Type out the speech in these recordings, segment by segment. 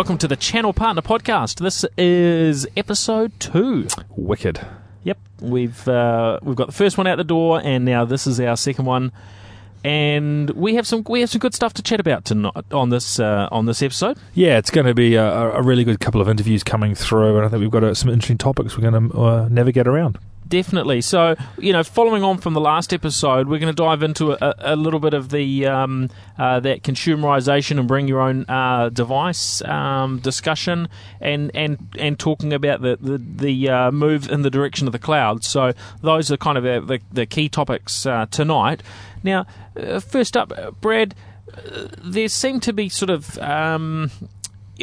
welcome to the Channel Partner Podcast. This is episode two. Wicked. Yep, we've uh, we've got the first one out the door, and now this is our second one, and we have some we have some good stuff to chat about tonight on this uh, on this episode. Yeah, it's going to be a, a really good couple of interviews coming through, and I think we've got uh, some interesting topics we're going to uh, navigate around. Definitely. So, you know, following on from the last episode, we're going to dive into a, a little bit of the um, uh, that consumerization and bring your own uh, device um, discussion, and and and talking about the the, the uh, move in the direction of the cloud. So, those are kind of the, the key topics uh, tonight. Now, uh, first up, Brad, uh, there seem to be sort of um,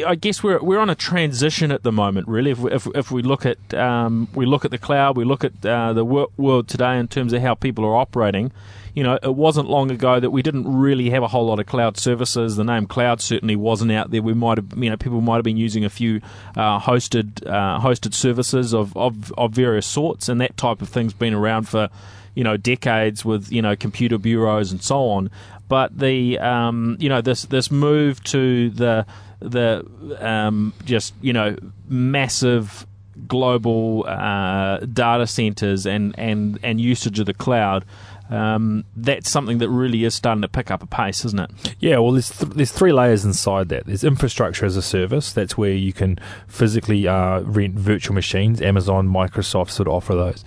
I guess we're we're on a transition at the moment, really. If we, if, if we look at um, we look at the cloud, we look at uh, the world today in terms of how people are operating. You know, it wasn't long ago that we didn't really have a whole lot of cloud services. The name cloud certainly wasn't out there. We might have, you know, people might have been using a few uh, hosted uh, hosted services of, of of various sorts, and that type of thing's been around for you know decades with you know computer bureaus and so on. But the um, you know this this move to the the um, just you know massive global uh, data centers and, and, and usage of the cloud. Um, that's something that really is starting to pick up a pace, isn't it? Yeah, well, there's th- there's three layers inside that. There's infrastructure as a service. That's where you can physically uh, rent virtual machines. Amazon, Microsoft sort of offer those.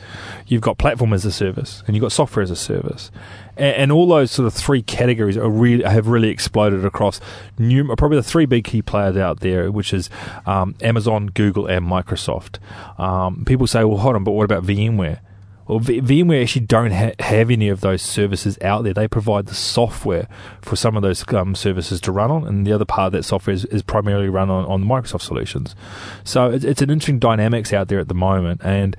You've got platform as a service, and you've got software as a service and, and all those sort of three categories are really have really exploded across new, probably the three big key players out there, which is um, Amazon, Google, and Microsoft. Um, people say, well, hold on, but what about VMware? Well, v- VMware actually don't ha- have any of those services out there. They provide the software for some of those um, services to run on, and the other part of that software is, is primarily run on, on Microsoft solutions. So it's, it's an interesting dynamics out there at the moment, and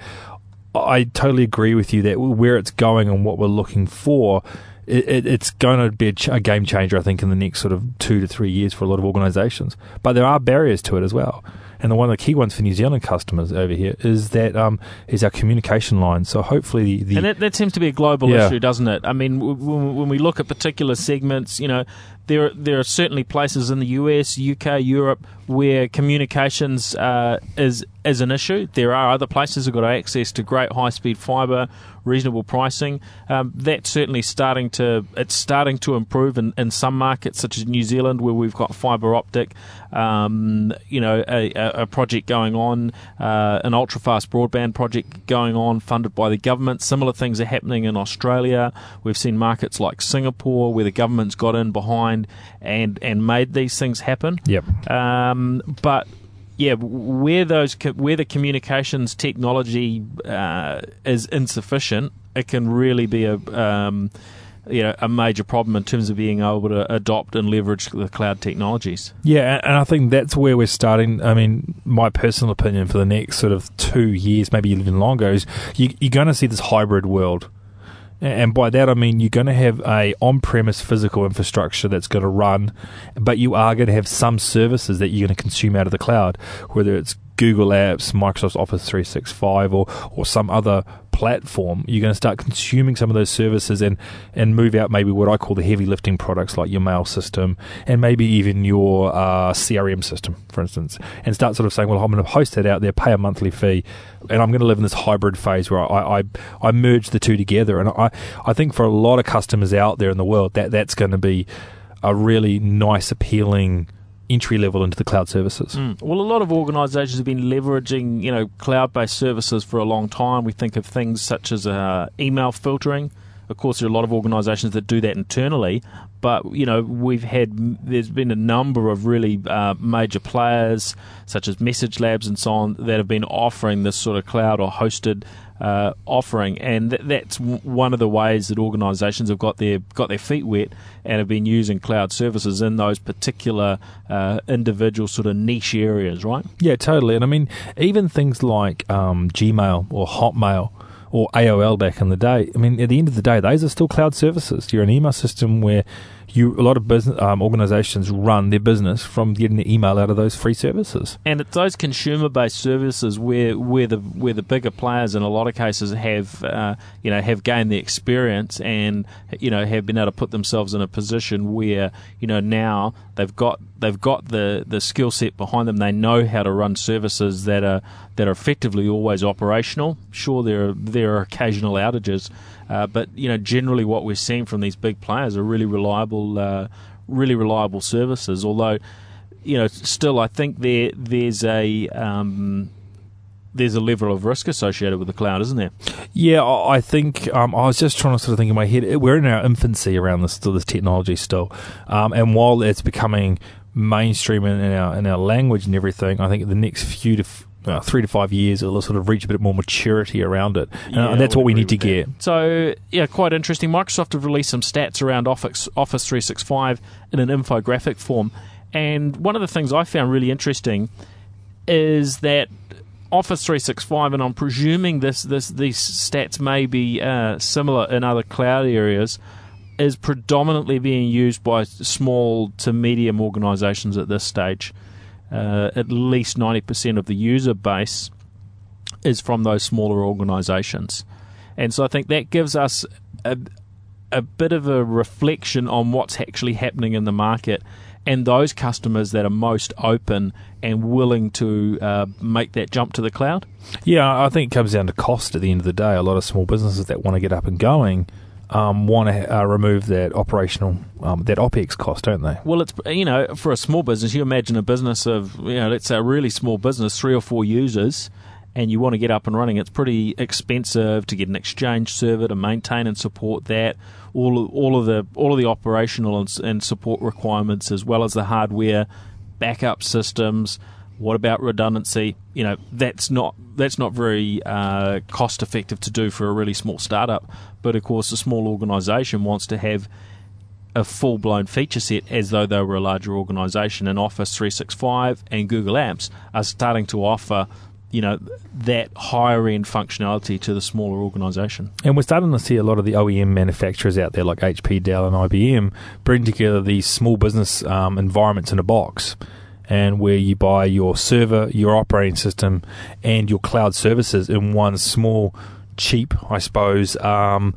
I totally agree with you that where it's going and what we're looking for, it, it, it's going to be a, game changer, I think, in the next sort of two to three years for a lot of organisations. But there are barriers to it as well. And the one of the key ones for New Zealand customers over here is that um, is our communication line. So hopefully the, the and that, that, seems to be a global yeah. issue, doesn't it? I mean, w- w- when we look at particular segments, you know, there there are certainly places in the US, UK, Europe where communications uh, is is an issue. There are other places that have got access to great high speed fibre, reasonable pricing. Um, that's certainly starting to it's starting to improve in, in some markets such as New Zealand where we've got fibre optic. Um, you know, a, a, project going on, uh, an ultra fast broadband project going on, funded by the government. Similar things are happening in Australia. We've seen markets like Singapore where the government's got in behind and and made these things happen. Yep. Um, but yeah, where those where the communications technology uh, is insufficient, it can really be a um, you know a major problem in terms of being able to adopt and leverage the cloud technologies. Yeah, and I think that's where we're starting. I mean, my personal opinion for the next sort of two years, maybe even longer, is you, you're going to see this hybrid world and by that I mean you're going to have a on-premise physical infrastructure that's going to run, but you are going to have some services that you're going to consume out of the cloud, whether it's Google Apps, Microsoft Office 365, or or some other platform, you're going to start consuming some of those services and and move out maybe what I call the heavy lifting products like your mail system and maybe even your uh, CRM system, for instance, and start sort of saying, well, I'm going to host that out there, pay a monthly fee, and I'm going to live in this hybrid phase where I I, I merge the two together. And I I think for a lot of customers out there in the world, that that's going to be a really nice, appealing entry level into the cloud services. Mm. Well, a lot of organisations have been leveraging, you know, cloud-based services for a long time. We think of things such as uh, email filtering. Of course, there are a lot of organisations that do that internally, but you know, we've had there's been a number of really uh, major players such as Message Labs and so on that have been offering this sort of cloud or hosted uh, offering, and th- that's w- one of the ways that organisations have got their got their feet wet and have been using cloud services in those particular uh, individual sort of niche areas, right? Yeah, totally. And I mean, even things like um, Gmail or Hotmail or AOL back in the day. I mean, at the end of the day, those are still cloud services. You're an email system where you a lot of business um, organizations run their business from getting the email out of those free services. And it's those consumer-based services where where the where the bigger players in a lot of cases have uh, you know have gained the experience and you know have been able to put themselves in a position where you know now they've got they've got the, the skill set behind them. They know how to run services that are that are effectively always operational. Sure, there are, there are occasional outages, uh, but you know generally what we're seeing from these big players are really reliable, uh, really reliable services. Although, you know, still I think there there's a um, there's a level of risk associated with the cloud, isn't there? Yeah, I think um, I was just trying to sort of think in my head. We're in our infancy around this this technology still, um, and while it's becoming mainstream in, in, our in our language and everything, I think the next few to f- uh, three to five years, it'll sort of reach a bit more maturity around it, and, Yeah, and that's what we need to agree get. that. So yeah, quite interesting. Microsoft have released some stats around Office Office 365 in an infographic form, and one of the things I found really interesting is that Office 365, and I'm presuming this, this these stats may be uh, similar in other cloud areas, is predominantly being used by small to medium organisations at this stage. Uh, at least 90% of the user base is from those smaller organisations. And so I think that gives us a, a bit of a reflection on what's actually happening in the market and those customers that are most open and willing to uh, make that jump to the cloud. Yeah, I think it comes down to cost at the end of the day. A lot of small businesses that want to get up and going um, want to uh, remove that operational, um, that OPEX cost, don't they? Well, it's you know for a small business, you imagine a business of you know let's say a really small business, three or four users, and you want to get up and running. It's pretty expensive to get an Exchange server to maintain and support that. All all of the all of the operational and, and support requirements, as well as the hardware, backup systems. What about redundancy? You know that's not that's not very uh, cost effective to do for a really small startup. But of course, a small organisation wants to have a full blown feature set as though they were a larger organization. And Office 365 and Google Apps are starting to offer, you know, that higher end functionality to the smaller organization. And we're starting to see a lot of the OEM manufacturers out there, like HP, Dell, and IBM, bring together these small business um, environments in a box. And where you buy your server, your operating system, and your cloud services in one small, cheap, I suppose, um,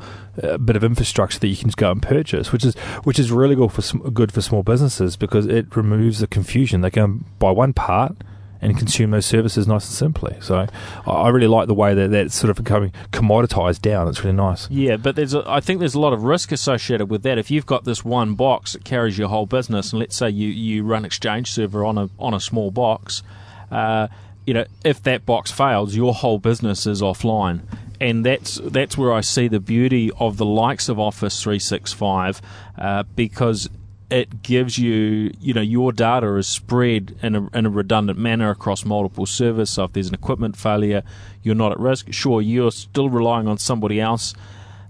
bit of infrastructure that you can just go and purchase, which is which is really good for good for small businesses because it removes the confusion. They can buy one part and consume those services nice and simply. So I- really like the way that that's sort of becoming commoditized down. It's really nice. Yeah, but there's a, I think there's a lot of risk associated with that. If you've got this one box that carries your whole business, and let's say you, you run Exchange server on a on a small box, uh, you know, if that box fails, your whole business is offline. And that's that's where I see the beauty of the likes of Office 365, uh, because it gives you, you know, your data is spread in a, in a redundant manner across multiple servers. So if there's an equipment failure, you're not at risk. Sure, you're still relying on somebody else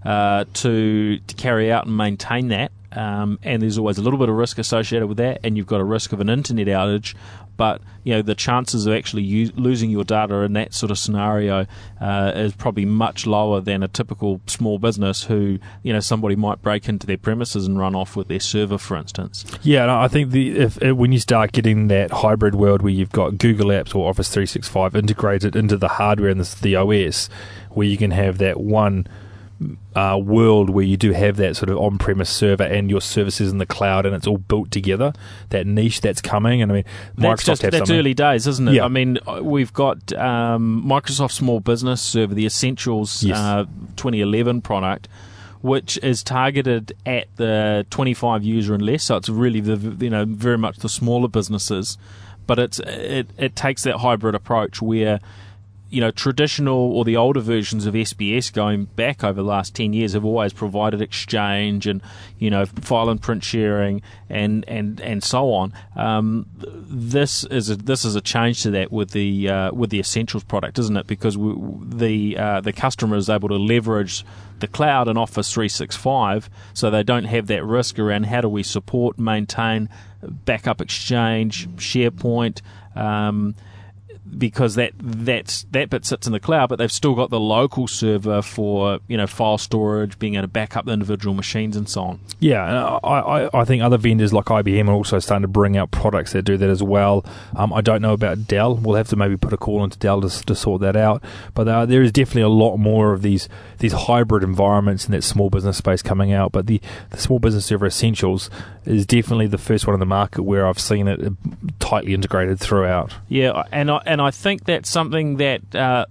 uh, to to carry out and maintain that. Um, and there's always a little bit of risk associated with that, and you've got a risk of an internet outage. But you know the chances of actually u- losing your data in that sort of scenario uh, is probably much lower than a typical small business who you know somebody might break into their premises and run off with their server, for instance. Yeah, and I think the if, if when you start getting that hybrid world where you've got Google Apps or Office 365 integrated into the hardware and the, the OS, where you can have that one uh, world where you do have that sort of on-premise server and your services in the cloud, and it's all built together. That niche that's coming, and I mean, That's Microsoft just have that's something. early days, isn't it? Yeah. I mean, uh, we've got um, Microsoft Small Business Server, the Essentials Yes. uh, 2011 product, which is targeted at the 25 user and less. So it's really the you know very much the smaller businesses, but it's it it takes that hybrid approach where you know, traditional or the older versions of SBS going back over the last 10 years have always provided exchange and, you know, file and print sharing and, and, and so on. Um, this is a, this is a change to that with the, uh, with the Essentials product, isn't it? Because we, the, uh, the customer is able to leverage the cloud and Office 365 so they don't have that risk around how do we support, maintain, backup exchange, SharePoint, um, because that that's that bit sits in the cloud, but they've still got the local server for you know file storage, being able to back up the individual machines and so on. Yeah, I, I, I think other vendors like IBM are also starting to bring out products that do that as well. Um, I don't know about Dell. We'll have to maybe put a call into Dell to, to sort that out. But uh, there is definitely a lot more of these these hybrid environments in that small business space coming out. But the, the small business server essentials is definitely the first one in the market where I've seen it tightly integrated throughout. Yeah, and I, and I think that's something that uh,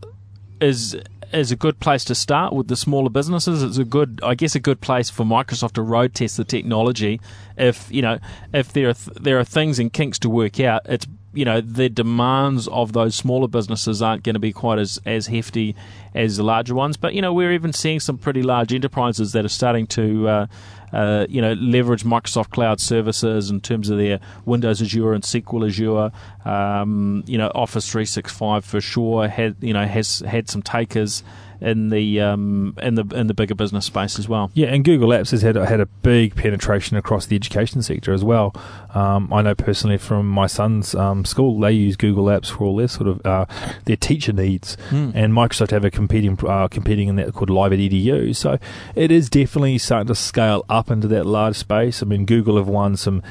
is is a good place to start with the smaller businesses. It's a good, I guess, a good place for Microsoft to road test the technology. If you know, if there are th- there are things and kinks to work out, it's you know the demands of those smaller businesses aren't going to be quite as as hefty as the larger ones. But you know, we're even seeing some pretty large enterprises that are starting to. Uh, uh, you know, leverage Microsoft Cloud services in terms of their Windows Azure and SQL Azure. Um, you know, Office 365 for sure had you know has had some takers in the um, in the in the bigger business space as well. Yeah, and Google Apps has had had a big penetration across the education sector as well. Um, I know personally from my son's um, school, they use Google Apps for all their sort of uh, their teacher needs, mm. and Microsoft have a competing uh, competing in that called Live at Edu. So it is definitely starting to scale up into that large space. I mean, Google have won some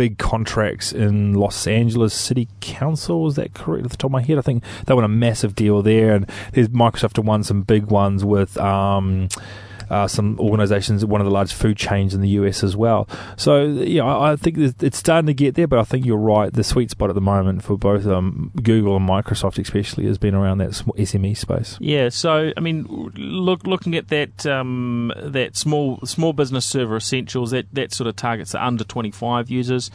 big contracts in Los Angeles City Council. Is that correct at the top of my head? I think they won a massive deal there, and there's Microsoft have won some big ones with. Um, uh, some organisations, one of the largest food chains in the US as well. So yeah, I, I, think it's starting to get there, but I think you're right. The sweet spot at the moment for both um, Google and Microsoft, especially, has been around that SME space. Yeah. So I mean, look, looking at that um, that small small business server essentials, that that sort of targets the under 25 users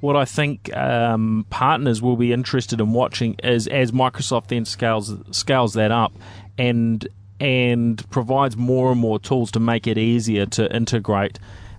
what I think um, partners will be interested in watching is as Microsoft then scales scales that up and and provides more and more tools to make it easier to integrate.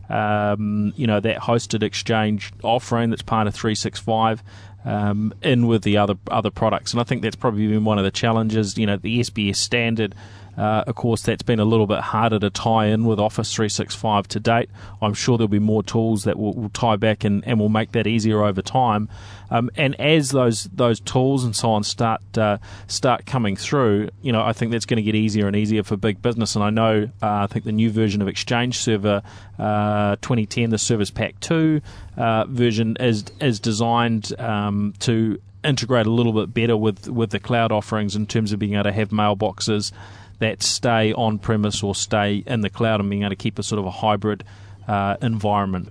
Um, you know that hosted exchange offering that's part of 365 um, in with the other other products, and I think that's probably been one of the challenges. You know, the SBS standard uh, of course, that's been a little bit harder to tie in with Office 365 to date. I'm sure there'll be more tools that will, will tie back and, and will make that easier over time. Um, and as those those tools and so on start uh, start coming through, you know, I think that's going to get easier and easier for big business. And I know, uh, I think the new version of Exchange Server uh, 2010, the Service Pack 2 uh, version, is is designed um, to integrate a little bit better with with the cloud offerings in terms of being able to have mailboxes that stay on premise or stay in the cloud and being able to keep a sort of a hybrid uh, environment.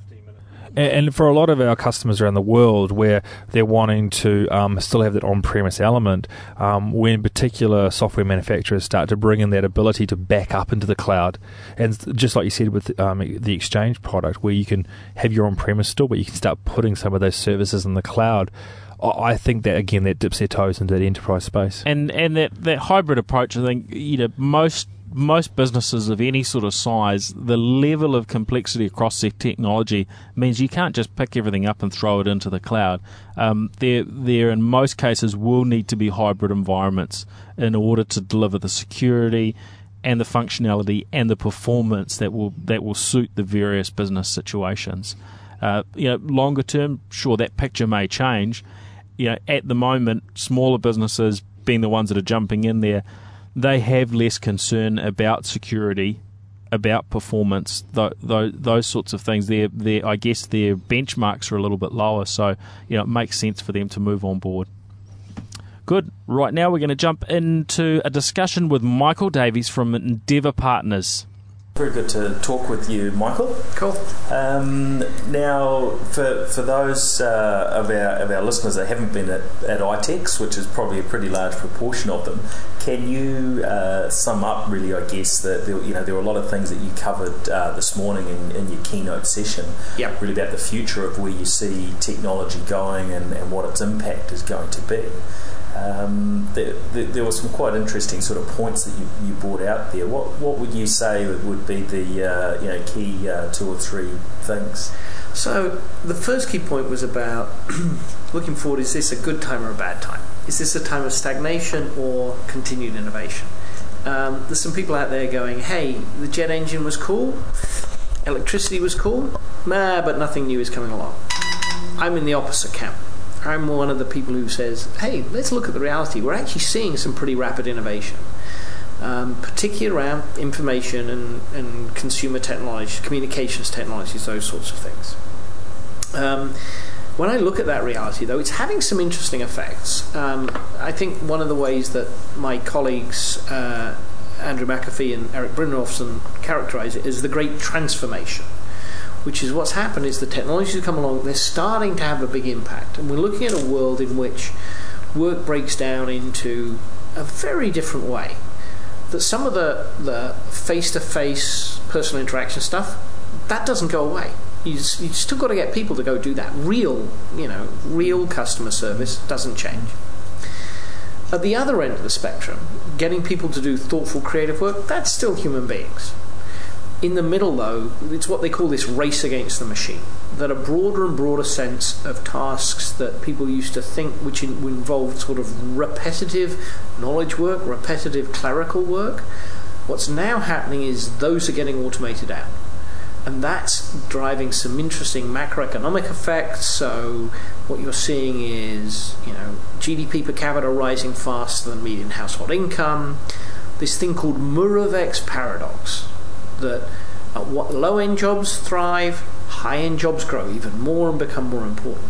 And for a lot of our customers around the world, where they're wanting to um, still have that on-premise element, um, when particular software manufacturers start to bring in that ability to back up into the cloud, and just like you said with um, the Exchange product, where you can have your on-premise still, but you can start putting some of those services in the cloud. I think that again that dips their toes into that enterprise space. And and that, that hybrid approach, I think you know most most businesses of any sort of size, the level of complexity across their technology means you can't just pick everything up and throw it into the cloud. Um, there, there in most cases will need to be hybrid environments in order to deliver the security and the functionality and the performance that will that will suit the various business situations. Uh, you know, longer term, sure, that picture may change you know, at the moment, smaller businesses being the ones that are jumping in there, they have less concern about security, about performance, th- th- those sorts of things. Their, their, I guess their benchmarks are a little bit lower, so you know it makes sense for them to move on board. Good. Right now, we're going to jump into a discussion with Michael Davies from Endeavour Partners. Very good to talk with you, Michael. Cool. Um, now, for, for those uh, of, our, of our listeners that haven't been at, at ITEX, which is probably a pretty large proportion of them, can you uh, sum up, really, I guess, that there, you know, there were a lot of things that you covered uh, this morning in, in your keynote session, yep. really about the future of where you see technology going and, and what its impact is going to be um, there, there, were some quite interesting sort of points that you, you brought out there. What what would you say would be the uh, you know key uh, two or three things? So the first key point was about looking forward. Is this a good time or a bad time? Is this a time of stagnation or continued innovation? Um, there's some people out there going, "Hey, the jet engine was cool, electricity was cool, nah, but nothing new is coming along." I'm in the opposite camp. I'm one of the people who says, hey, let's look at the reality. We're actually seeing some pretty rapid innovation, um, particularly around information and, and consumer technology, communications technologies, those sorts of things. Um, when I look at that reality, though, it's having some interesting effects. Um, I think one of the ways that my colleagues, uh, Andrew McAfee and Eric Brynjolfsson, characterize it is the great transformation which is what's happened is the technologies have come along, they're starting to have a big impact. And we're looking at a world in which work breaks down into a very different way. That some of the, the face-to-face personal interaction stuff, that doesn't go away. You, just, you still got to get people to go do that. Real, you know, real customer service doesn't change. At the other end of the spectrum, getting people to do thoughtful, creative work, that's still human beings. In the middle, though, it's what they call this race against the machine. That a broader and broader sense of tasks that people used to think, which involved sort of repetitive knowledge work, repetitive clerical work, what's now happening is those are getting automated out. And that's driving some interesting macroeconomic effects. So, what you're seeing is, you know, GDP per capita rising faster than median household income. This thing called Moravec's paradox, that at what low end jobs thrive, high end jobs grow even more and become more important.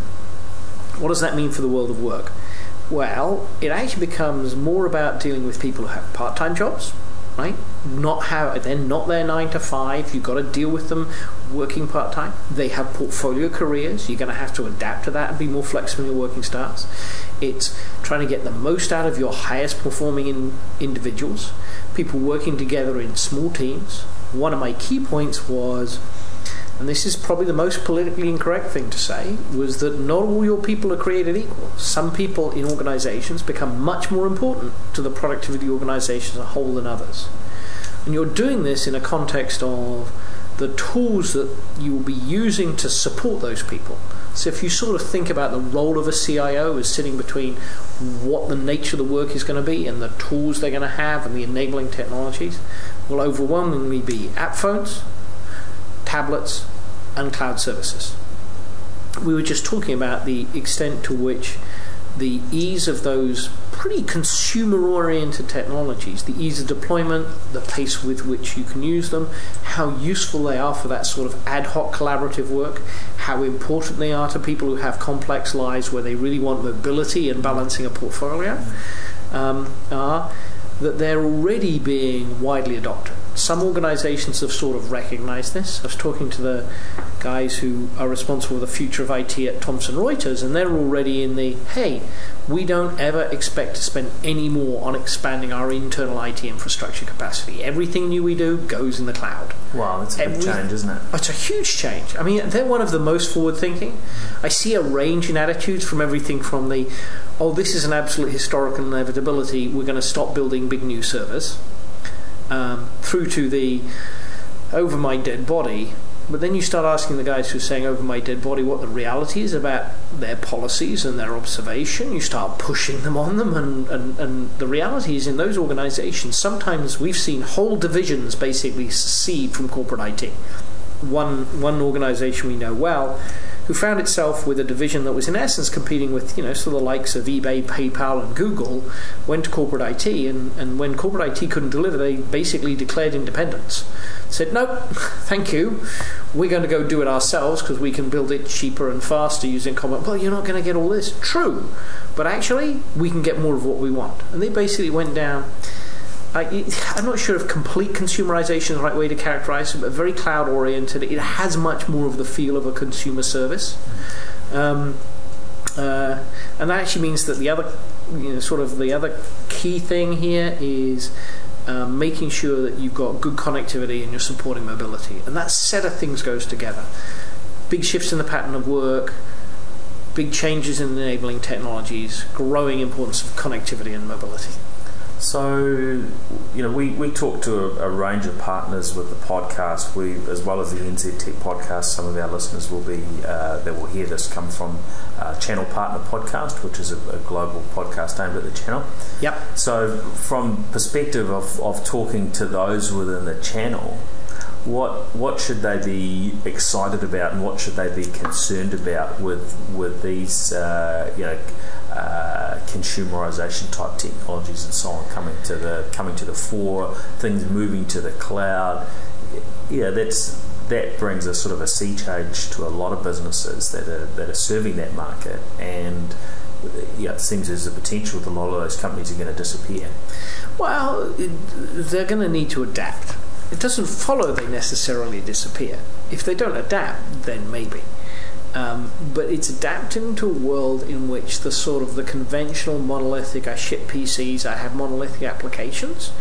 What does that mean for the world of work? Well, it actually becomes more about dealing with people who have part time jobs, right? Not have they're not their nine to five. You've got to deal with them working part time. They have portfolio careers. You're going to have to adapt to that and be more flexible in your working styles. It's trying to get the most out of your highest performing in, individuals. People working together in small teams one of my key points was, and this is probably the most politically incorrect thing to say, was that not all your people are created equal. Some people in organizations become much more important to the productivity of the organization as a whole than others. And you're doing this in a context of the tools that you will be using to support those people. So if you sort of think about the role of a CIO as sitting between what the nature of the work is going to be and the tools they're going to have and the enabling technologies, will overwhelmingly be app phones, tablets, and cloud services. We were just talking about the extent to which the ease of those pretty consumer oriented technologies, the ease of deployment, the pace with which you can use them, how useful they are for that sort of ad hoc collaborative work, how important they are to people who have complex lives where they really want mobility and balancing a portfolio, um, are that they're already being widely adopted. Some organizations have sort of recognized this. I was talking to the guys who are responsible for the future of IT at Thomson Reuters, and they're already in the hey, we don't ever expect to spend any more on expanding our internal IT infrastructure capacity. Everything new we do goes in the cloud. Wow, that's a Every, big change, isn't it? It's a huge change. I mean, they're one of the most forward thinking. I see a range in attitudes from everything from the oh, this is an absolute historical inevitability, we're going to stop building big new servers, um, through to the over my dead body. But then you start asking the guys who are saying over my dead body what the reality is about their policies and their observation. You start pushing them on them, and, and, and the reality is in those organizations, sometimes we've seen whole divisions basically secede from corporate IT. One, one organization we know well who found itself with a division that was in essence competing with, you know, so the likes of eBay, PayPal, and Google, went to corporate IT, and, and when corporate IT couldn't deliver, they basically declared independence. Said, nope, thank you. We're going to go do it ourselves because we can build it cheaper and faster using common. Well, you're not going to get all this. True. But actually, we can get more of what we want. And they basically went down I, am not sure if complete consumerization is the right way to characterize it, but very cloud oriented. It has much more of the feel of a consumer service. Um, uh, and that actually means that the other, you know, sort of the other key thing here is um, making sure that you've got good connectivity and you're supporting mobility. And that set of things goes together. Big shifts in the pattern of work, big changes in enabling technologies, growing importance of connectivity and mobility. So, you know, we, we talk to a, a, range of partners with the podcast. We, as well as the NZ Tech podcast, some of our listeners will be uh, that will hear this come from uh, Channel Partner Podcast, which is a, a, global podcast aimed at the channel. Yep. So, from perspective of, of talking to those within the channel, what what should they be excited about, and what should they be concerned about with with these uh, you know uh, consumerization type technologies and so on coming to the coming to the fore, things moving to the cloud. Yeah, that's that brings a sort of a sea change to a lot of businesses that are that are serving that market and yeah, it seems there's a potential that a lot of those companies are going to disappear. Well, they're going to need to adapt. It doesn't follow they necessarily disappear. If they don't adapt, then maybe. Um, but it's adapting to a world in which the sort of the conventional monolithic I ship PCs, I have monolithic applications,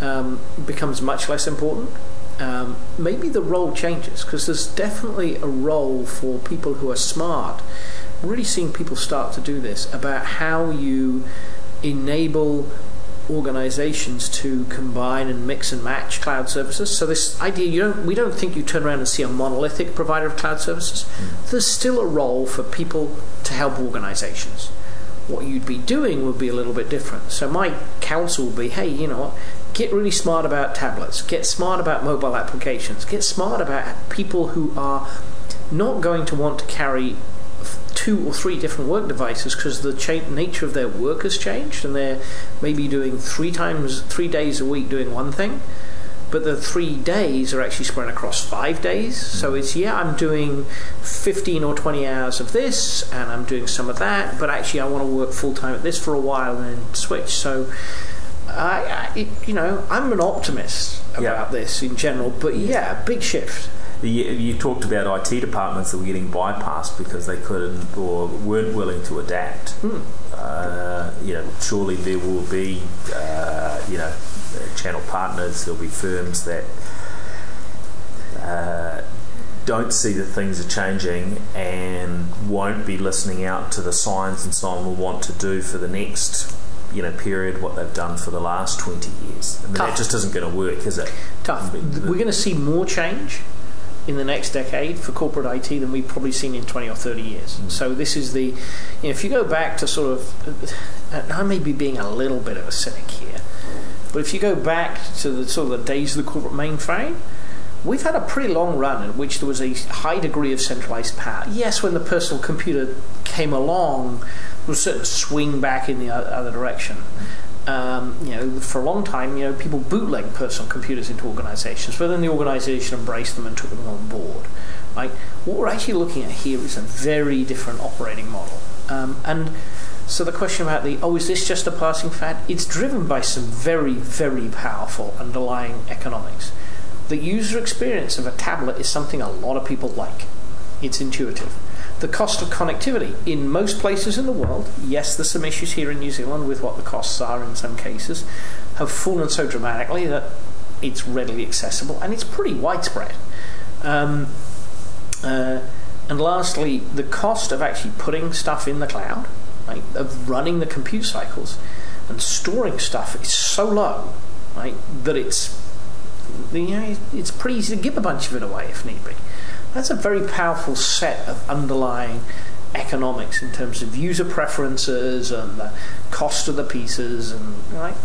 um, becomes much less important. Um, maybe the role changes because there's definitely a role for people who are smart. really seeing people start to do this about how you enable organizations to combine and mix and match cloud services. So this idea, you don't, we don't think you turn around and see a monolithic provider of cloud services. Mm. There's still a role for people to help organizations. What you'd be doing would be a little bit different. So my counsel would be, hey, you know what? Get really smart about tablets. Get smart about mobile applications. Get smart about people who are not going to want to carry two or three different work devices because the cha- nature of their work has changed and they're maybe doing three times, three days a week doing one thing, but the three days are actually spread across five days. So mm. it's, yeah, I'm doing 15 or 20 hours of this and I'm doing some of that, but actually I want to work full time at this for a while and then switch. So, I, I, you know, I'm an optimist about yeah. this in general, but yeah, big shift the, you talked about IT departments that were getting bypassed because they couldn't or weren't willing to adapt. Hmm. Uh, you know, surely there will be, uh, you know, channel partners. There'll be firms that uh, don't see that things are changing and won't be listening out to the signs and so on. Will want to do for the next you know period what they've done for the last 20 years. I mean, Tough. that just isn't going to work, is it? Tough. We're going to see more change in the next decade for corporate IT than we've probably seen in 20 or 30 years. Mm. So this is the, you know, if you go back to sort of, I may be being a little bit of a cynic here, but if you go back to the sort of the days of the corporate mainframe, we've had a pretty long run in which there was a high degree of centralized power. Yes, when the personal computer came along, there was a certain swing back in the other direction. Um, you know, for a long time, you know, people bootlegged personal computers into organizations, but then the organization embraced them and took them on board. Right? What we're actually looking at here is a very different operating model. Um, and so the question about the, oh, is this just a passing fad? It's driven by some very, very powerful underlying economics. The user experience of a tablet is something a lot of people like. It's intuitive the cost of connectivity in most places in the world, yes, there's some issues here in New Zealand with what the costs are in some cases, have fallen so dramatically that it's readily accessible and it's pretty widespread. Um, uh, and lastly, the cost of actually putting stuff in the cloud, right, of running the compute cycles and storing stuff is so low, right, that it's you know, it's pretty easy to give a bunch of it away if need be. That's a very powerful set of underlying economics in terms of user preferences and the cost of the pieces and right.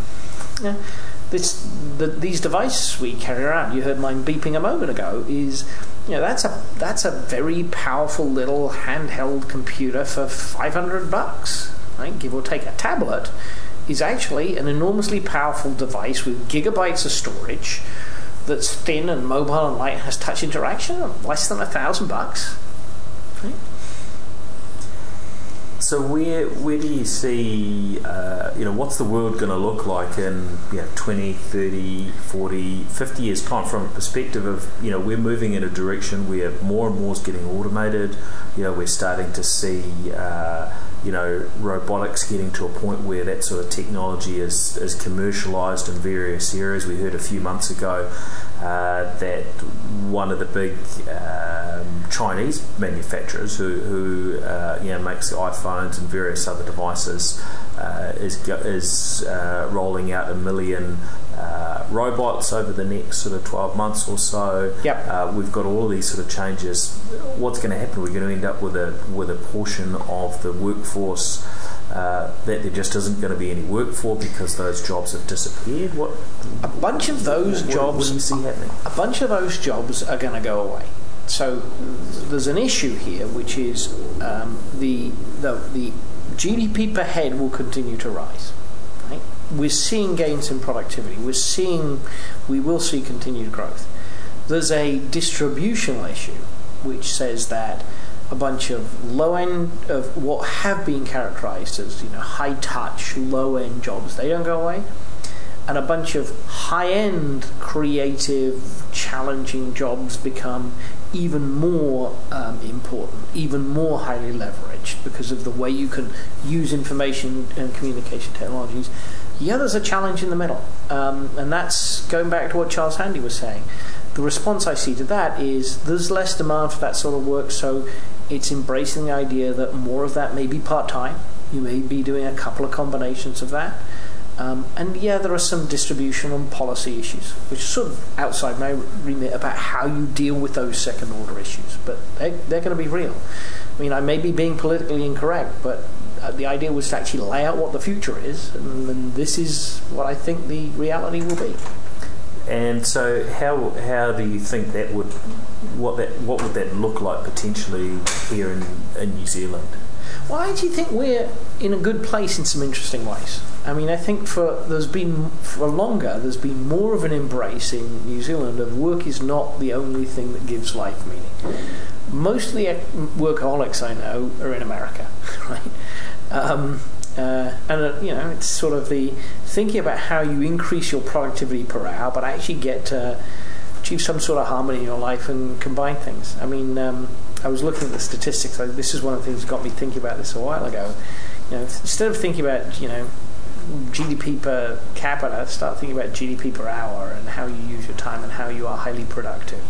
Yeah. This, the, these devices we carry around, you heard mine beeping a moment ago, is you know that's a that's a very powerful little handheld computer for 500 bucks, right? Give or take a tablet is actually an enormously powerful device with gigabytes of storage that's thin and mobile and light has touch interaction, less than a thousand bucks. So where where do you see uh, you know what's the world going to look like in you know 20, 30, 40, 50 years time from a perspective of you know we're moving in a direction where more and more is getting automated. You know we're starting to see uh, you know, robotics getting to a point where that sort of technology is, is commercialized in various areas. We heard a few months ago uh, that one of the big um, Chinese manufacturers who, who uh, you know, makes iPhones and various other devices uh, is, is uh, rolling out a million uh, robots over the next sort of 12 months or so. Yep. Uh, we've got all these sort of changes. What's going to happen? We're going to end up with a with a portion of the workforce uh, that there just isn't going to be any work for because those jobs have disappeared? What A bunch of those what, jobs What do you see happening? a bunch of those jobs are going to go away. So there's an issue here, which is um, the, the the GDP per head will continue to rise. We're seeing gains in productivity. We're seeing we will see continued growth. There's a distributional issue, which says that a bunch of low end of what have been characterized as you know high touch, low end jobs they don't go away and a bunch of high end, creative, challenging jobs become even more um, important, even more highly leveraged because of the way you can use information and communication technologies. Yeah, there's a challenge in the middle, um, and that's going back to what Charles Handy was saying. The response I see to that is there's less demand for that sort of work, so it's embracing the idea that more of that may be part time. You may be doing a couple of combinations of that. Um, and yeah, there are some distribution and policy issues, which are sort of outside my remit about how you deal with those second order issues, but they, they're going to be real. I mean, I may be being politically incorrect, but Uh, the idea was to actually lay out what the future is, and, and this is what I think the reality will be. And so, how how do you think that would what that what would that look like potentially here in, in New Zealand? Well, I actually think we're in a good place in some interesting ways. I mean, I think for there's been for longer there's been more of an embrace in New Zealand of work is not the only thing that gives life meaning. Most of the workaholics I know are in America, right? Um, uh, and uh, you know, it's sort of the thinking about how you increase your productivity per hour, but actually get to achieve some sort of harmony in your life and combine things. I mean, um, I was looking at the statistics. Like, this is one of the things that got me thinking about this a while ago. You know, instead of thinking about you know GDP per capita, start thinking about GDP per hour and how you use your time and how you are highly productive.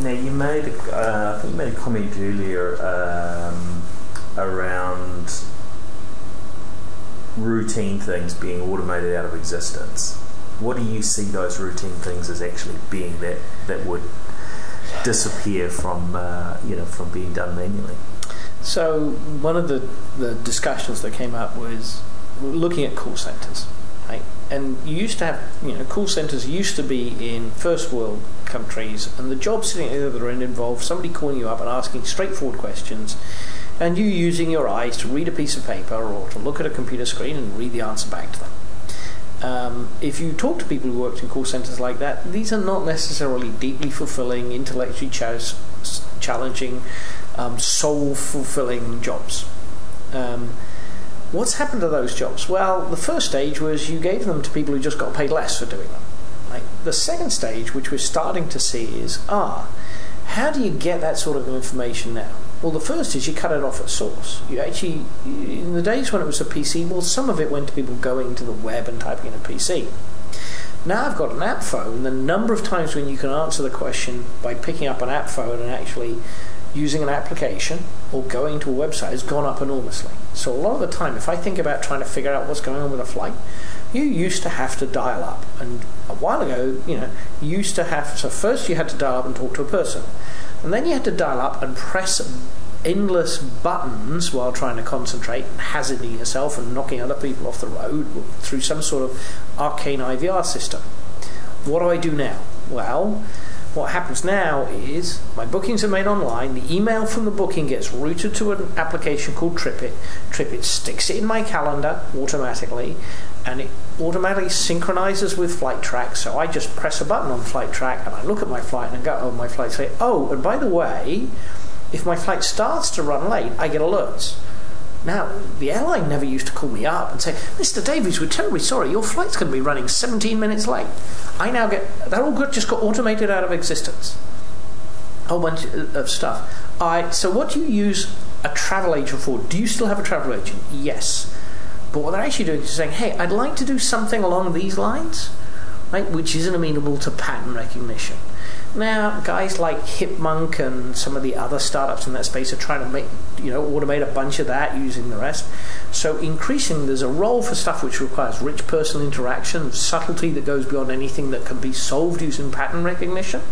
Now, you made uh, I think you made a comment earlier um, around routine things being automated out of existence. What do you see those routine things as actually being that that would disappear from uh, you know from being done manually? So one of the, the discussions that came up was looking at call centers, right? And you used to have, you know, call centers used to be in first world countries, and the job sitting at the other end involved somebody calling you up and asking straightforward questions, and you using your eyes to read a piece of paper or to look at a computer screen and read the answer back to them. Um, if you talk to people who worked in call centers like that, these are not necessarily deeply fulfilling, intellectually ch- challenging um, soul fulfilling jobs. Um, what's happened to those jobs? Well, the first stage was you gave them to people who just got paid less for doing them. Right? The second stage, which we're starting to see, is ah, how do you get that sort of information now? Well, the first is you cut it off at source. You actually, in the days when it was a PC, well, some of it went to people going to the web and typing in a PC. Now I've got an app phone. The number of times when you can answer the question by picking up an app phone and actually using an application or going to a website has gone up enormously. So a lot of the time, if I think about trying to figure out what's going on with a flight, you used to have to dial up, and a while ago, you know, you used to have. So first, you had to dial up and talk to a person, and then you had to dial up and press endless buttons while trying to concentrate, hazarding yourself and knocking other people off the road through some sort of arcane IVR system. What do I do now? Well, what happens now is my bookings are made online. The email from the booking gets routed to an application called TripIt. TripIt sticks it in my calendar automatically, and it automatically synchronizes with FlightTrack. So I just press a button on FlightTrack and I look at my flight and I go, "Oh, my flight say, oh, and by the way, if my flight starts to run late, I get alerts." Now, the airline never used to call me up and say, Mr. Davies, we're terribly sorry, your flight's going to be running 17 minutes late. I now get, that all got, just got automated out of existence. A whole bunch of stuff. I, so, what do you use a travel agent for? Do you still have a travel agent? Yes. But what they're actually doing is saying, hey, I'd like to do something along these lines, right, which isn't amenable to pattern recognition. Now, guys like Hipmunk and some of the other startups in that space are trying to make, you know, automate a bunch of that using the rest. So, increasingly, there's a role for stuff which requires rich personal interaction, subtlety that goes beyond anything that can be solved using pattern recognition.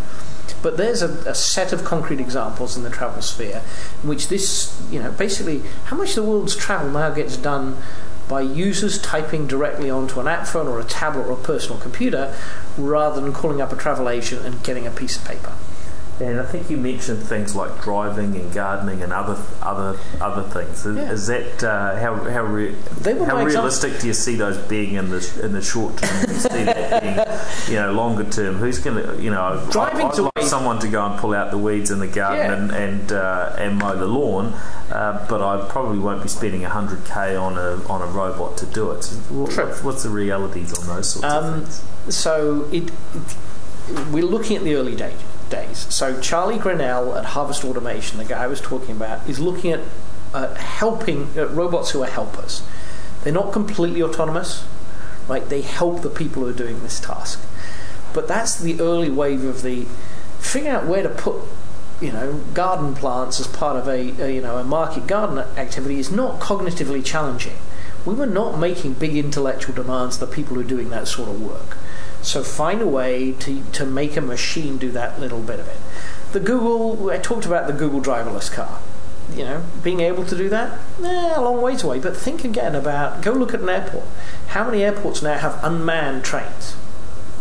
But there's a, a, set of concrete examples in the travel sphere in which this, you know, basically how much the world's travel now gets done by users typing directly onto an app phone or a tablet or a personal computer rather than calling up a travel agent and getting a piece of paper. And I think you mentioned things like driving and gardening and other other other things. Is, yeah. is that uh, how how, re- how realistic do you see those being in the in the short term? You see that being you know longer term? Who's going to you know driving I, I'd like someone to go and pull out the weeds in the garden yeah. and and, uh, and mow the lawn, uh, but I probably won't be spending hundred k on a on a robot to do it. What, what's the realities on those sorts um, of things? So it, it we're looking at the early days days. So Charlie Grinnell at Harvest Automation, the guy I was talking about, is looking at uh, helping uh, robots who are helpers. They're not completely autonomous, right? They help the people who are doing this task. But that's the early wave of the figuring out where to put you know, garden plants as part of a, a, you know a market garden activity is not cognitively challenging. We were not making big intellectual demands to the people who are doing that sort of work. So find a way to, to make a machine do that little bit of it. The Google, I talked about the Google driverless car. You know, being able to do that, eh, a long ways away. But think again about go look at an airport. How many airports now have unmanned trains?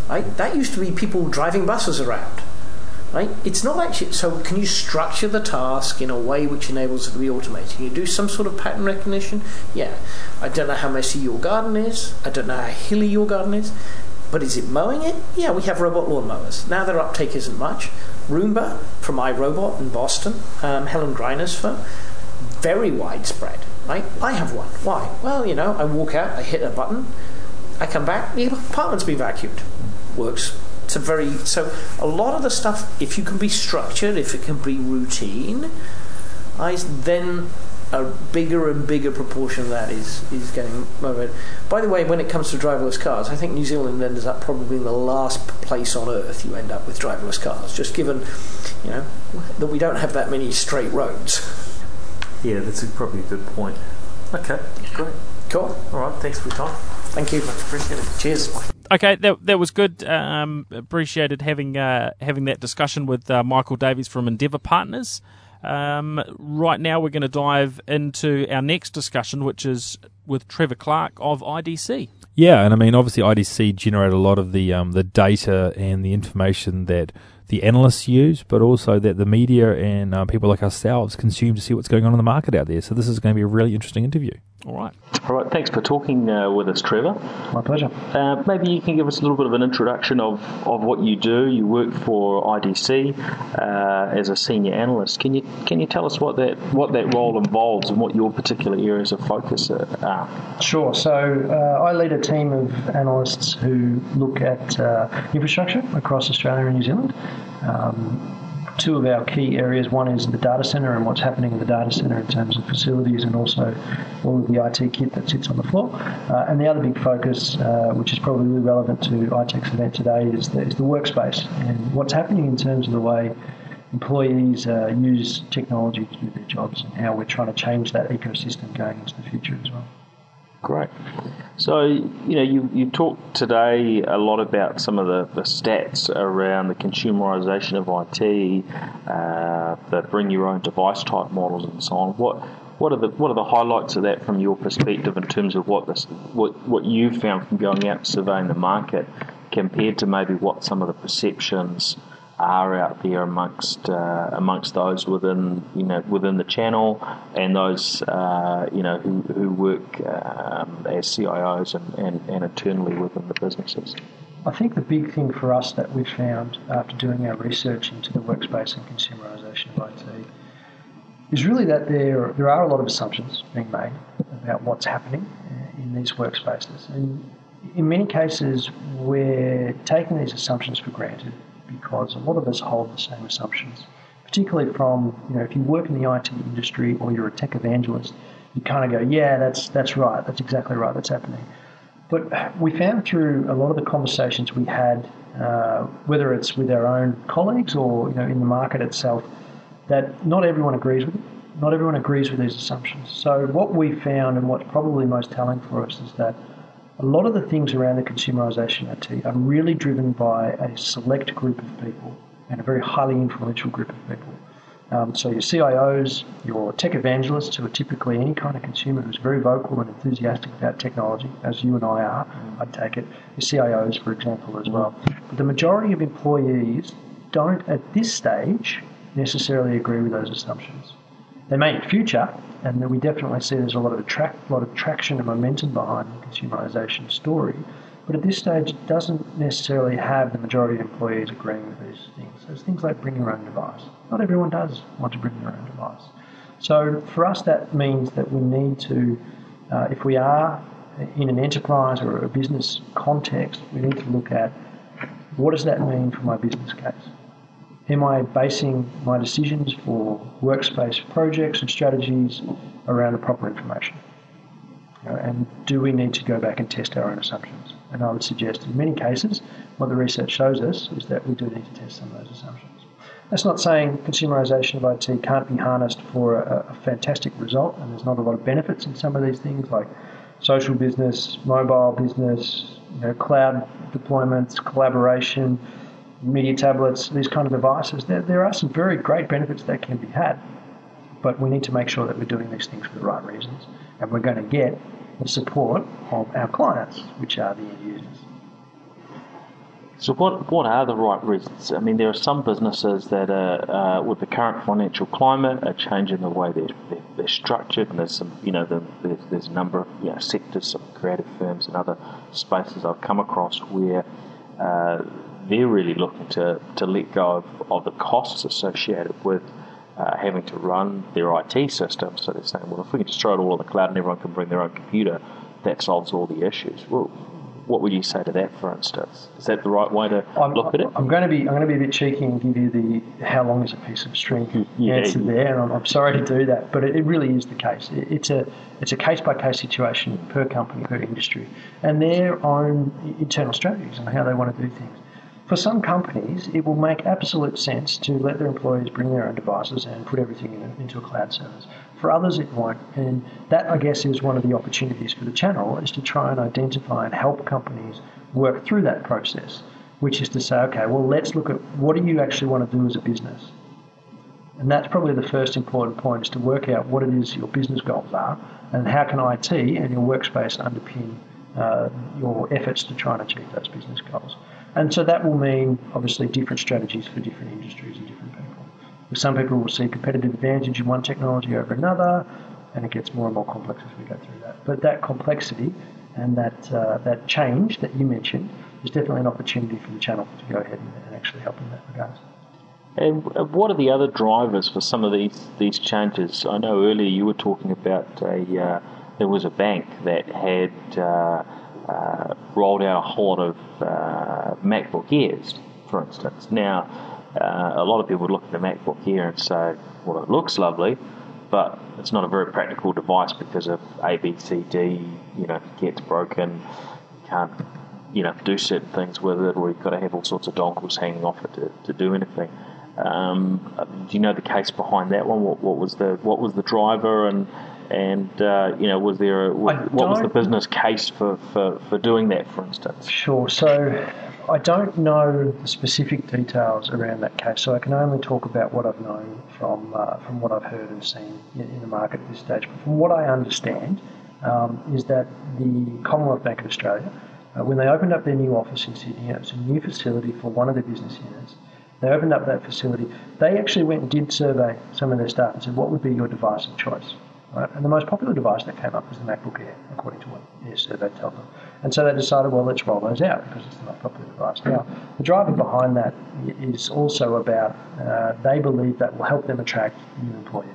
Right? That used to be people driving buses around. Right? It's not actually. So, can you structure the task in a way which enables it to be automated? Can you do some sort of pattern recognition? Yeah. I don't know how messy your garden is. I don't know how hilly your garden is. But is it mowing it? Yeah, we have robot lawnmowers. Now their uptake isn't much. Roomba from iRobot in Boston, um, Helen Greiner's firm, very widespread. Right? I have one. Why? Well, you know, I walk out, I hit a button, I come back, the apartment's been vacuumed. Works. It's a very so a lot of the stuff. If you can be structured, if it can be routine, I then a bigger and bigger proportion of that is, is getting motivated. By the way, when it comes to driverless cars, I think New Zealand ends up probably being the last place on earth you end up with driverless cars, just given, you know, that we don't have that many straight roads. Yeah, that's a, probably a good point. Okay, great. Cool. All right, thanks for your time. Thank you. Much appreciated. Cheers. Okay, that that was good. Um, appreciated having uh, having that discussion with uh, Michael Davies from Endeavour Partners. Um, right now, we're going to dive into our next discussion, which is with Trevor Clark of IDC. Yeah, and I mean, obviously, IDC generate a lot of the um, the data and the information that the analysts use, but also that the media and uh, people like ourselves consume to see what's going on in the market out there. So this is going to be a really interesting interview. All right. All right. Thanks for talking uh, with us, Trevor. My pleasure. Uh, maybe you can give us a little bit of an introduction of, of what you do. You work for IDC uh, as a senior analyst. Can you can you tell us what that what that role involves and what your particular areas of focus are? Sure. So uh, I lead a team of analysts who look at uh, infrastructure across Australia and New Zealand. Um, two of our key areas. One is the data center and what's happening in the data center in terms of facilities and also all of the IT kit that sits on the floor. Uh, and the other big focus, uh, which is probably really relevant to ITEC's event today, is the, is the workspace and what's happening in terms of the way employees uh, use technology to do their jobs and how we're trying to change that ecosystem going into the future as well. Great. So, you know, you, you talked today a lot about some of the, the stats around the consumerization of IT, uh, the bring your own device type models and so on. What what are the what are the highlights of that from your perspective in terms of what this what what you've found from going out and surveying the market compared to maybe what some of the perceptions are out there amongst uh, amongst those within you know within the channel and those uh, you know who, who work um, as CIOs and, and, and internally within the businesses. I think the big thing for us that we've found after doing our research into the workspace and consumerisation of IT is really that there there are a lot of assumptions being made about what's happening uh, in these workspaces and in many cases we're taking these assumptions for granted because a lot of us hold the same assumptions, particularly from, you know, if you work in the IT industry or you're a tech evangelist, you kind of go, yeah, that's, that's right, that's exactly right, that's happening. But we found through a lot of the conversations we had, uh, whether it's with our own colleagues or you know in the market itself, that not everyone agrees with it. Not everyone agrees with these assumptions. So what we found, and what's probably most telling for us, is that a lot of the things around the consumerisation IT are really driven by a select group of people and a very highly influential group of people. Um, so your CIOs, your tech evangelists, who are typically any kind of consumer who's very vocal and enthusiastic about technology, as you and I are, I take it. Your CIOs, for example, as well. But the majority of employees don't, at this stage, necessarily agree with those assumptions. They may in future, and we definitely see there's a lot of attract, lot of traction and momentum behind the consumerisation story. But at this stage, it doesn't necessarily have the majority of employees agreeing with these things. There's things like bring your own device. Not everyone does want to bring their own device. So for us, that means that we need to, uh, if we are in an enterprise or a business context, we need to look at what does that mean for my business case? Am I basing my decisions for workspace projects and strategies around the proper information? You know, and do we need to go back and test our own assumptions? And I would suggest in many cases, what the research shows us is that we do need to test some of those assumptions. That's not saying consumerisation of IT can't be harnessed for a, a fantastic result, and there's not a lot of benefits in some of these things like social business, mobile business, you know, cloud deployments, collaboration, media tablets, these kind of devices, there, there are some very great benefits that can be had. But we need to make sure that we're doing these things for the right reasons. And we're going to get the support of our clients, which are the end users. So, what what are the right reasons? I mean, there are some businesses that are, uh, with the current financial climate, are changing the way they're, they're, they're structured, and there's some, you know, the, there's, there's a number of you know, sectors, some creative firms, and other spaces I've come across where uh, they're really looking to, to let go of, of the costs associated with uh, having to run their IT system. So they're saying, well, if we can just throw it all on the cloud and everyone can bring their own computer, that solves all the issues. Well, what would you say to that, for instance? Is that the right way to I'm, look at it? I'm going to be I'm going to be a bit cheeky and give you the how long is a piece of string Yeah. answer there, and I'm, I'm sorry to do that, but it, it really is the case. It, it's a it's a case by case situation per company, per industry, and their own internal strategies and how they want to do things. For some companies, it will make absolute sense to let their employees bring their own devices and put everything in into a cloud service. For others, it won't. And that, I guess, is one of the opportunities for the channel is to try and identify and help companies work through that process, which is to say, okay, well, let's look at what do you actually want to do as a business? And that's probably the first important point is to work out what it is your business goals are and how can IT and your workspace underpin uh, your efforts to try and achieve those business goals. And so that will mean obviously different strategies for different industries and different people. Some people will see competitive advantage in one technology over another, and it gets more and more complex as we go through that. But that complexity and that uh, that change that you mentioned is definitely an opportunity for the channel to go ahead and, and actually help in that regard. And what are the other drivers for some of these these changes? I know earlier you were talking about a uh, there was a bank that had uh, uh, rolled out a whole lot of uh, MacBook Airs, for instance. Now, uh, a lot of people would look at the MacBook Air and say, "Well, it looks lovely, but it's not a very practical device because of A, B, C, D. You know, gets broken, can't." You know, do certain things with it, or you've got to have all sorts of dongles hanging off it to, to do anything. Um, do you know the case behind that one? What, what was the what was the driver and and uh, you know was there a, what was the business case for, for, for doing that, for instance? Sure. So I don't know the specific details around that case, so I can only talk about what I've known from uh, from what I've heard and seen in, the market at this stage. But from what I understand, um, is that the Commonwealth Bank of Australia, uh, when they opened up their new office in Sydney, it was a new facility for one of their business units. They opened up that facility. They actually went and did survey some of their staff and said, "What would be your device of choice?" Right? And the most popular device that came up was the MacBook Air, according to what their survey told them. And so they decided, well, let's roll those out because it's the most popular device. Now, the driver behind that is also about uh, they believe that will help them attract new employees.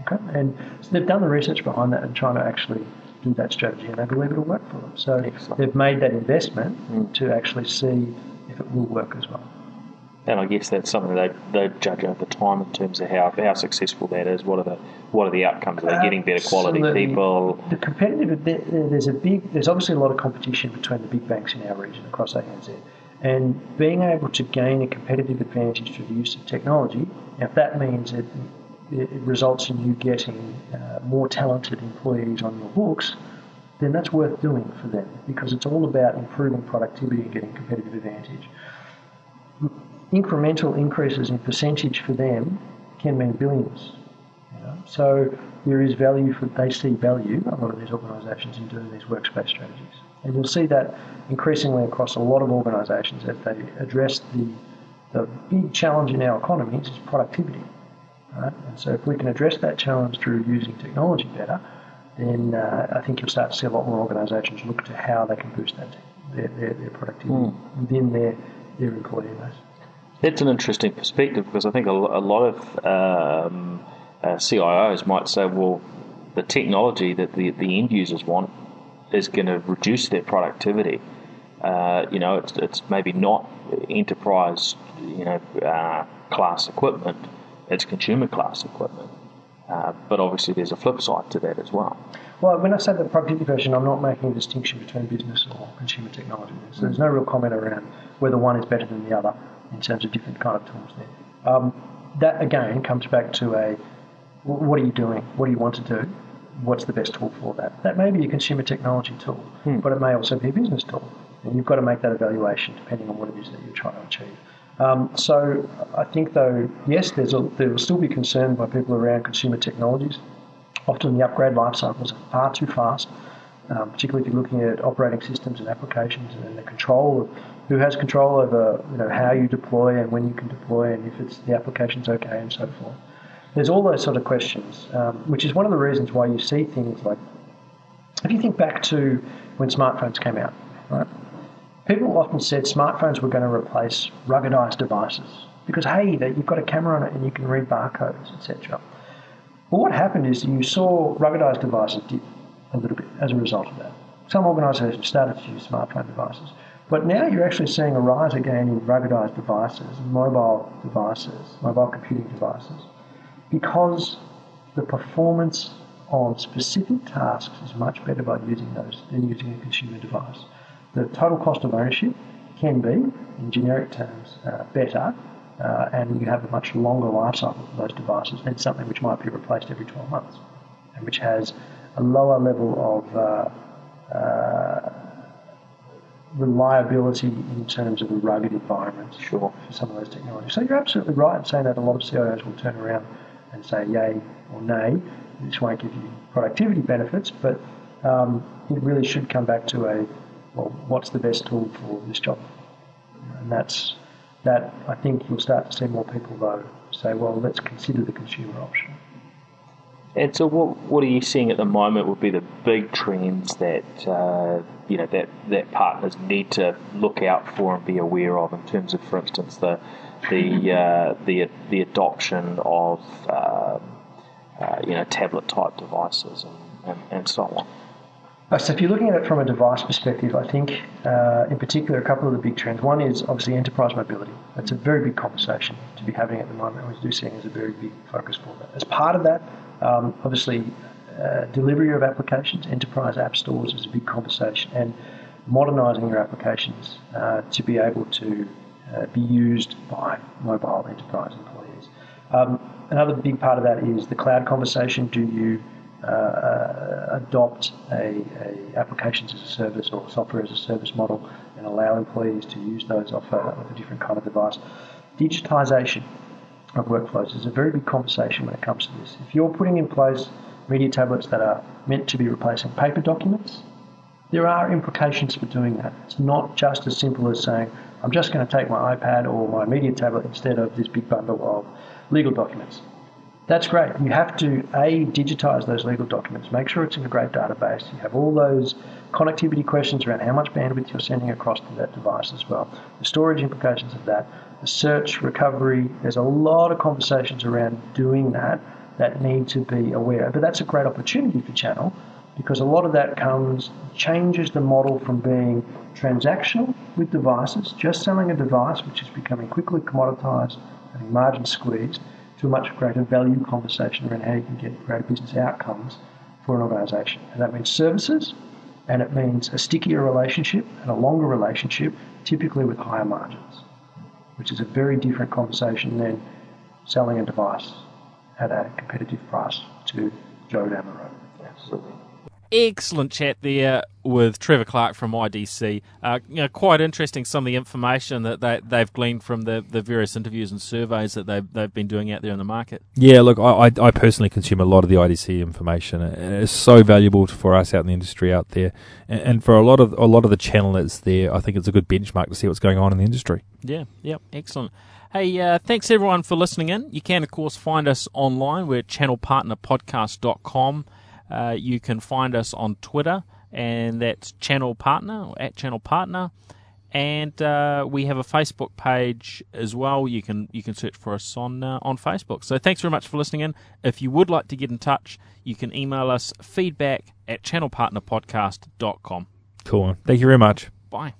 Okay? And so they've done the research behind that and trying to actually do that strategy, and they believe it'll work for them. So Excellent. they've made that investment to actually see if it will work as well. And I guess that's something they they judge over time in terms of how how successful that is. What are the what are the outcomes? Are they getting better quality Absolutely. people? The competitive, there's a big, there's obviously a lot of competition between the big banks in our region across ANZ. And being able to gain a competitive advantage through the use of technology, if that means it, it results in you getting uh, more talented employees on your books, then that's worth doing for them because it's all about improving productivity and getting competitive advantage. Incremental increases in percentage for them can mean billions. You know? So there is value for they see value a lot of these organisations in doing these workspace strategies, and you'll see that increasingly across a lot of organisations as they address the the big challenge in our economies is productivity. Right? And so if we can address that challenge through using technology better, then uh, I think you'll start to see a lot more organisations look to how they can boost that their, their, their productivity mm. within their, their employee base. That's an interesting perspective because I think a, a lot of um, uh, CIOs might say, well, the technology that the, the end users want is going to reduce their productivity. Uh, you know, it's, it's maybe not enterprise, you know, uh, class equipment. It's consumer class equipment. Uh, but obviously, there's a flip side to that as well. Well, when I say the productivity version, I'm not making a distinction between business or consumer technology. So there's no real comment around whether one is better than the other in terms of different kind of tools there. Um, that again comes back to a what are you doing? What do you want to do? What's the best tool for that? That may be a consumer technology tool, hmm. but it may also be a business tool. And you've got to make that evaluation depending on what it is that you're trying to achieve. Um, so I think, though, yes, there's a, there will still be concern by people around consumer technologies. Often the upgrade life cycles are far too fast, um, particularly if you're looking at operating systems and applications and the control of who has control over you know how you deploy and when you can deploy and if it's the application's okay and so forth. There's all those sort of questions, um, which is one of the reasons why you see things like if you think back to when smartphones came out, right? People often said smartphones were going to replace ruggedized devices because, hey, that you've got a camera on it and you can read barcodes, etc. But what happened is you saw ruggedized devices dip a little bit as a result of that. Some organisations started to use smartphone devices. But now you're actually seeing a rise again in ruggedized devices, mobile devices, mobile computing devices, because the performance on specific tasks is much better by using those than using a consumer device. The total cost of ownership can be, in generic terms, uh, better, uh, and you have a much longer life cycle for those devices than something which might be replaced every 12 months, and which has a lower level of uh, uh reliability in terms of a rugged environment sure. for some of those technologies. So you're absolutely right in saying that a lot of CIOs will turn around and say yay or nay. This won't give you productivity benefits, but um, it really should come back to a well, what's the best tool for this job? And that's that. I think you'll start to see more people though say, well, let's consider the consumer option. And so, what what are you seeing at the moment? Would be the big trends that uh, you know that that partners need to look out for and be aware of in terms of, for instance, the the uh, the the adoption of uh, uh you know tablet type devices and, and, and so on. Uh, so if you're looking at it from a device perspective, I think uh, in particular a couple of the big trends. One is obviously enterprise mobility. That's a very big conversation to be having at the moment. And we do seeing as a very big focus for that. As part of that, um, obviously uh, delivery of applications, enterprise app stores is a big conversation, and modernising your applications uh, to be able to uh, be used by mobile enterprise employees. Um, another big part of that is the cloud conversation. Do you uh, adopt a, a, applications as a service or software as a service model and allow employees to use those off a, off a different kind of device. Digitization of workflows is a very big conversation when it comes to this. If you're putting in place media tablets that are meant to be replacing paper documents, there are implications for doing that. It's not just as simple as saying, I'm just going to take my iPad or my media tablet instead of this big bundle of legal documents. That's great. You have to a digitize those legal documents, make sure it's in a great database. You have all those connectivity questions around how much bandwidth you're sending across to that device as well. The storage implications of that, search recovery. There's a lot of conversations around doing that that need to be aware. But that's a great opportunity for Channel because a lot of that comes changes the model from being transactional with devices, just selling a device which is becoming quickly commoditized, having margins squeezed to a much greater value conversation around how you can get greater business outcomes for an organisation. And that means services, and it means a stickier relationship and a longer relationship, typically with higher margins, which is a very different conversation than selling a device at a competitive price to Joe down the road. Absolutely. Excellent chat there with Trevor Clark from IDC. Uh, you know, quite interesting some of the information that they, they've gleaned from the, the various interviews and surveys that they've, they've been doing out there in the market. Yeah, look, I, I, I personally consume a lot of the IDC information, it's so valuable for us out in the industry out there, and, and for a lot of a lot of the channel that's there. I think it's a good benchmark to see what's going on in the industry. Yeah, yeah, excellent. Hey, uh, thanks everyone for listening in. You can, of course, find us online. We're channelpartnerpodcast.com. Uh, you can find us on Twitter, and that's Channel Partner, or at Channel Partner. And uh, we have a Facebook page as well. You can you can search for us on uh, on Facebook. So thanks very much for listening in. If you would like to get in touch, you can email us feedback at channelpartnerpodcast.com. Cool. Thank you very much. Bye.